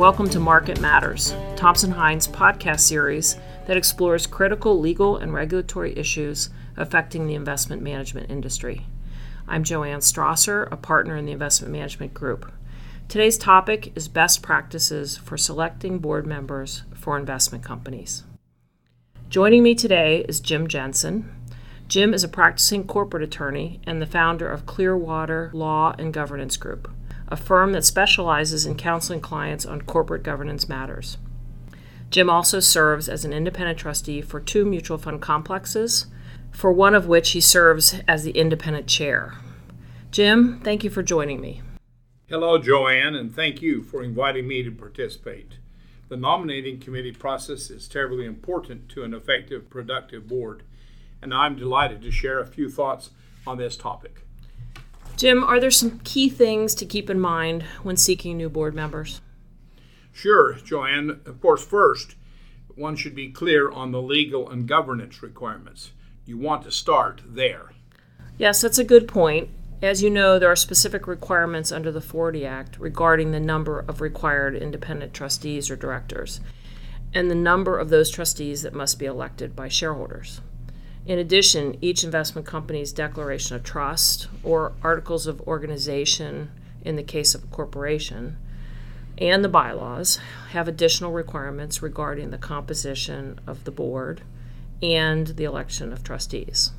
welcome to Market Matters, Thompson Hine's podcast series that explores critical legal and regulatory issues affecting the investment management industry. I'm Joanne Strasser, a partner in the Investment Management Group. Today's topic is best practices for selecting board members for investment companies. Joining me today is Jim Jensen. Jim is a practicing corporate attorney and the founder of Clearwater Law and Governance Group a firm that specializes in counseling clients on corporate governance matters. Jim also serves as an independent trustee for two mutual fund complexes, for one of which he serves as the independent chair. Jim, thank you for joining me. Hello, Joanne, and thank you for inviting me to participate. The nominating committee process is terribly important to an effective, productive board, and I'm delighted to share a few thoughts on this topic. Jim, are there some key things to keep in mind when seeking new board members? Sure, Joanne. Of course, first, one should be clear on the legal and governance requirements. You want to start there. Yes, that's a good point. As you know, there are specific requirements under the 40 Act regarding the number of required independent trustees or directors and the number of those trustees that must be elected by shareholders. In addition, each investment company's declaration of trust or articles of organization in the case of a corporation and the bylaws have additional requirements regarding the composition of the board and the election of trustees.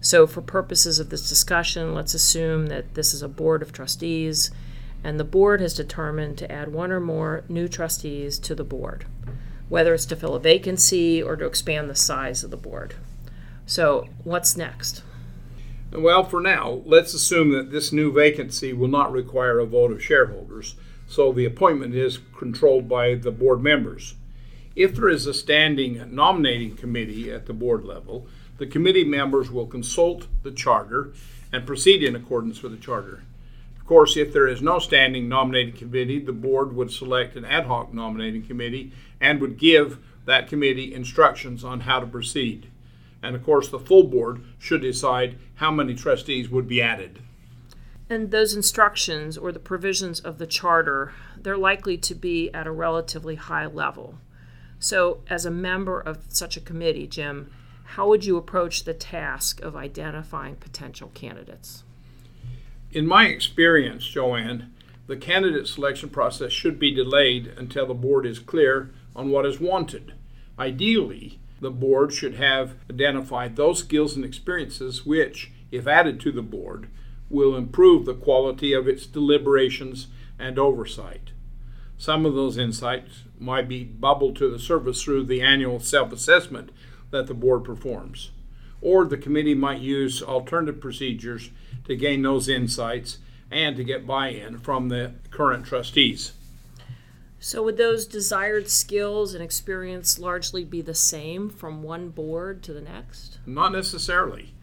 So, for purposes of this discussion, let's assume that this is a board of trustees and the board has determined to add one or more new trustees to the board, whether it's to fill a vacancy or to expand the size of the board. So, what's next? Well, for now, let's assume that this new vacancy will not require a vote of shareholders, so the appointment is controlled by the board members. If there is a standing nominating committee at the board level, the committee members will consult the charter and proceed in accordance with the charter. Of course, if there is no standing nominating committee, the board would select an ad hoc nominating committee and would give that committee instructions on how to proceed. And of course, the full board should decide how many trustees would be added. And those instructions or the provisions of the charter, they're likely to be at a relatively high level. So, as a member of such a committee, Jim, how would you approach the task of identifying potential candidates? In my experience, Joanne, the candidate selection process should be delayed until the board is clear on what is wanted. Ideally, the board should have identified those skills and experiences which, if added to the board, will improve the quality of its deliberations and oversight. Some of those insights might be bubbled to the surface through the annual self assessment that the board performs. Or the committee might use alternative procedures to gain those insights and to get buy in from the current trustees. So, would those desired skills and experience largely be the same from one board to the next? Not necessarily.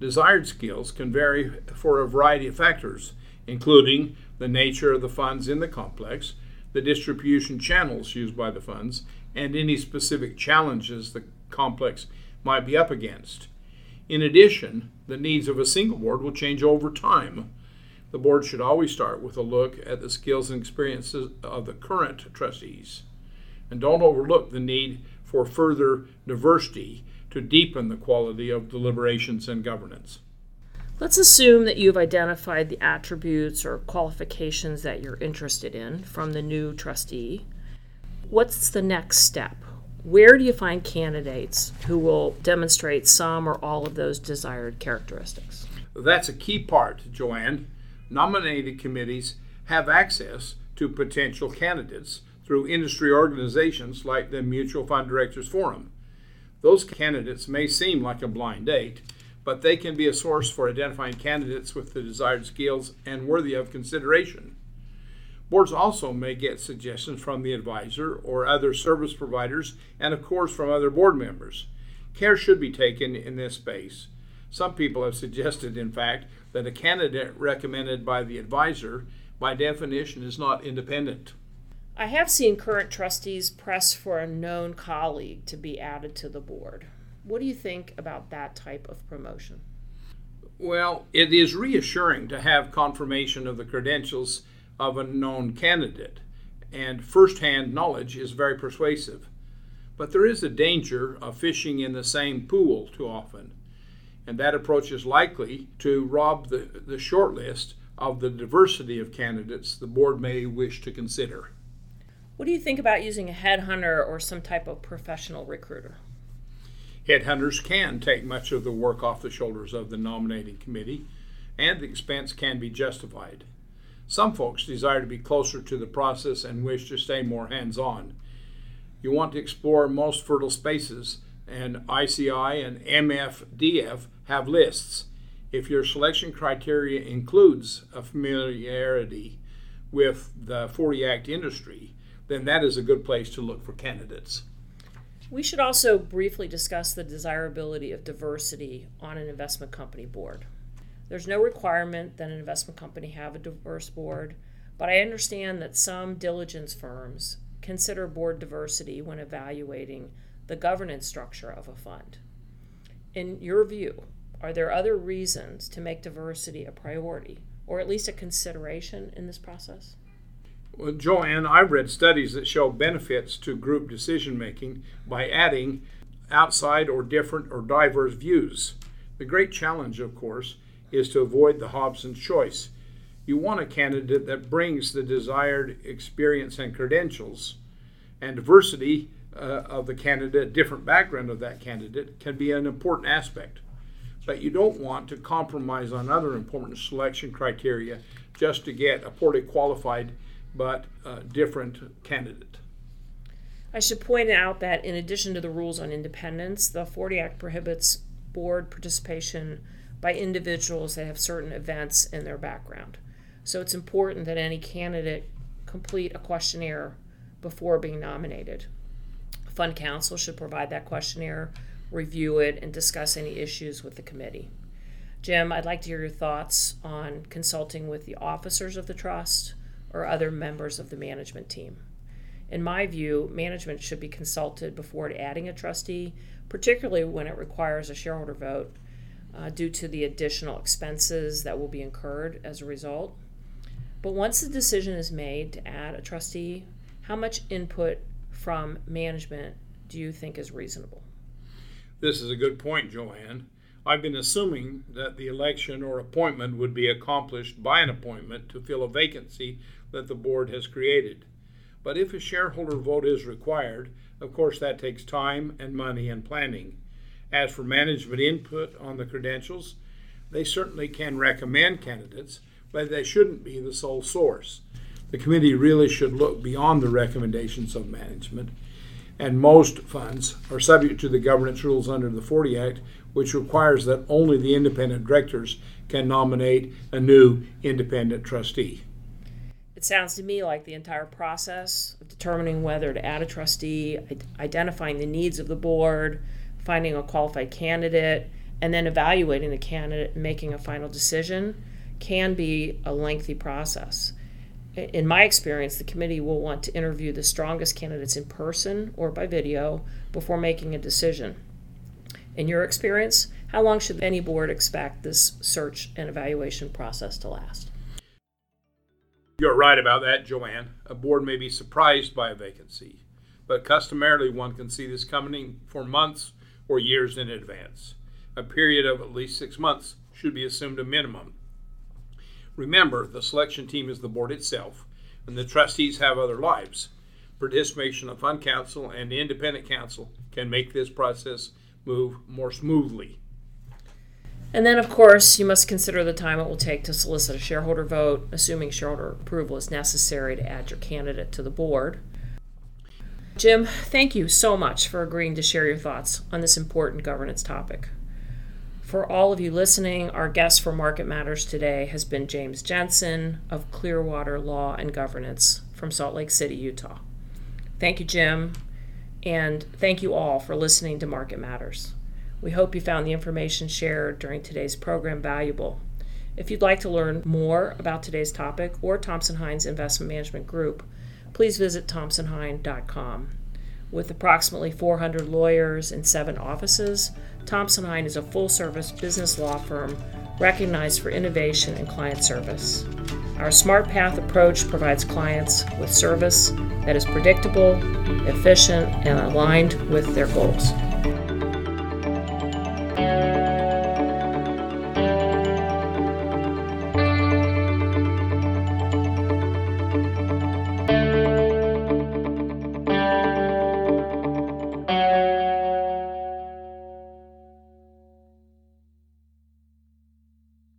Desired skills can vary for a variety of factors, including the nature of the funds in the complex, the distribution channels used by the funds, and any specific challenges the complex might be up against. In addition, the needs of a single board will change over time the board should always start with a look at the skills and experiences of the current trustees. And don't overlook the need for further diversity to deepen the quality of deliberations and governance. Let's assume that you've identified the attributes or qualifications that you're interested in from the new trustee. What's the next step? Where do you find candidates who will demonstrate some or all of those desired characteristics? That's a key part, Joanne nominated committees have access to potential candidates through industry organizations like the Mutual Fund Directors Forum. Those candidates may seem like a blind date, but they can be a source for identifying candidates with the desired skills and worthy of consideration. Boards also may get suggestions from the advisor or other service providers, and of course from other board members. Care should be taken in this space. Some people have suggested, in fact, that a candidate recommended by the advisor, by definition, is not independent. I have seen current trustees press for a known colleague to be added to the board. What do you think about that type of promotion? Well, it is reassuring to have confirmation of the credentials of a known candidate. and first-hand knowledge is very persuasive. But there is a danger of fishing in the same pool too often, and that approach is likely to rob the, the short list of the diversity of candidates the board may wish to consider. What do you think about using a headhunter or some type of professional recruiter? Headhunters can take much of the work off the shoulders of the nominating committee, and the expense can be justified. Some folks desire to be closer to the process and wish to stay more hands on. You want to explore most fertile spaces, and ICI and MFDF have lists. If your selection criteria includes a familiarity with the 40 Act industry, then that is a good place to look for candidates. We should also briefly discuss the desirability of diversity on an investment company board. There's no requirement that an investment company have a diverse board, but I understand that some diligence firms consider board diversity when evaluating the governance structure of a fund. In your view, are there other reasons to make diversity a priority, or at least a consideration in this process? Well, Joanne, I've read studies that show benefits to group decision making by adding outside or different or diverse views. The great challenge, of course, is to avoid the Hobson choice. You want a candidate that brings the desired experience and credentials, and diversity uh, of the candidate, different background of that candidate, can be an important aspect. But you don't want to compromise on other important selection criteria just to get a poorly qualified but uh, different candidate. I should point out that in addition to the rules on independence, the 40 Act prohibits board participation by individuals that have certain events in their background. So it's important that any candidate complete a questionnaire before being nominated. Fund counsel should provide that questionnaire, review it, and discuss any issues with the committee. Jim, I'd like to hear your thoughts on consulting with the officers of the trust or other members of the management team. In my view, management should be consulted before adding a trustee, particularly when it requires a shareholder vote uh, due to the additional expenses that will be incurred as a result. But once the decision is made to add a trustee, how much input from management do you think is reasonable? This is a good point, Joanne. I've been assuming that the election or appointment would be accomplished by an appointment to fill a vacancy that the board has created. But if a shareholder vote is required, of course that takes time and money and planning. As for management input on the credentials, they certainly can recommend candidates, but they shouldn't be the sole source. The committee really should look beyond the recommendations of management, and most funds are subject to the governance rules under the 40 Act, which requires that only the independent directors can nominate a new independent trustee. It sounds to me like the entire process of determining whether to add a trustee, identifying the needs of the board, finding a qualified candidate, and then evaluating the candidate and making a final decision can be a lengthy process. In my experience, the committee will want to interview the strongest candidates in person or by video before making a decision. In your experience, how long should any board expect this search and evaluation process to last? You're right about that, Joanne. A board may be surprised by a vacancy, but customarily one can see this coming for months or years in advance. A period of at least six months should be assumed a minimum. Remember, the selection team is the board itself, and the trustees have other lives. Participation of fund counsel and independent counsel can make this process move more smoothly. And then, of course, you must consider the time it will take to solicit a shareholder vote, assuming shareholder approval is necessary to add your candidate to the board. Jim, thank you so much for agreeing to share your thoughts on this important governance topic. For all of you listening, our guest for Market Matters today has been James Jensen of Clearwater Law and Governance from Salt Lake City, Utah. Thank you, Jim, and thank you all for listening to Market Matters. We hope you found the information shared during today's program valuable. If you'd like to learn more about today's topic or Thompson Hine's Investment Management Group, please visit thompsonhine.com. With approximately 400 lawyers and seven offices, Thompson Hine is a full service business law firm recognized for innovation and client service. Our Smart Path approach provides clients with service that is predictable, efficient, and aligned with their goals.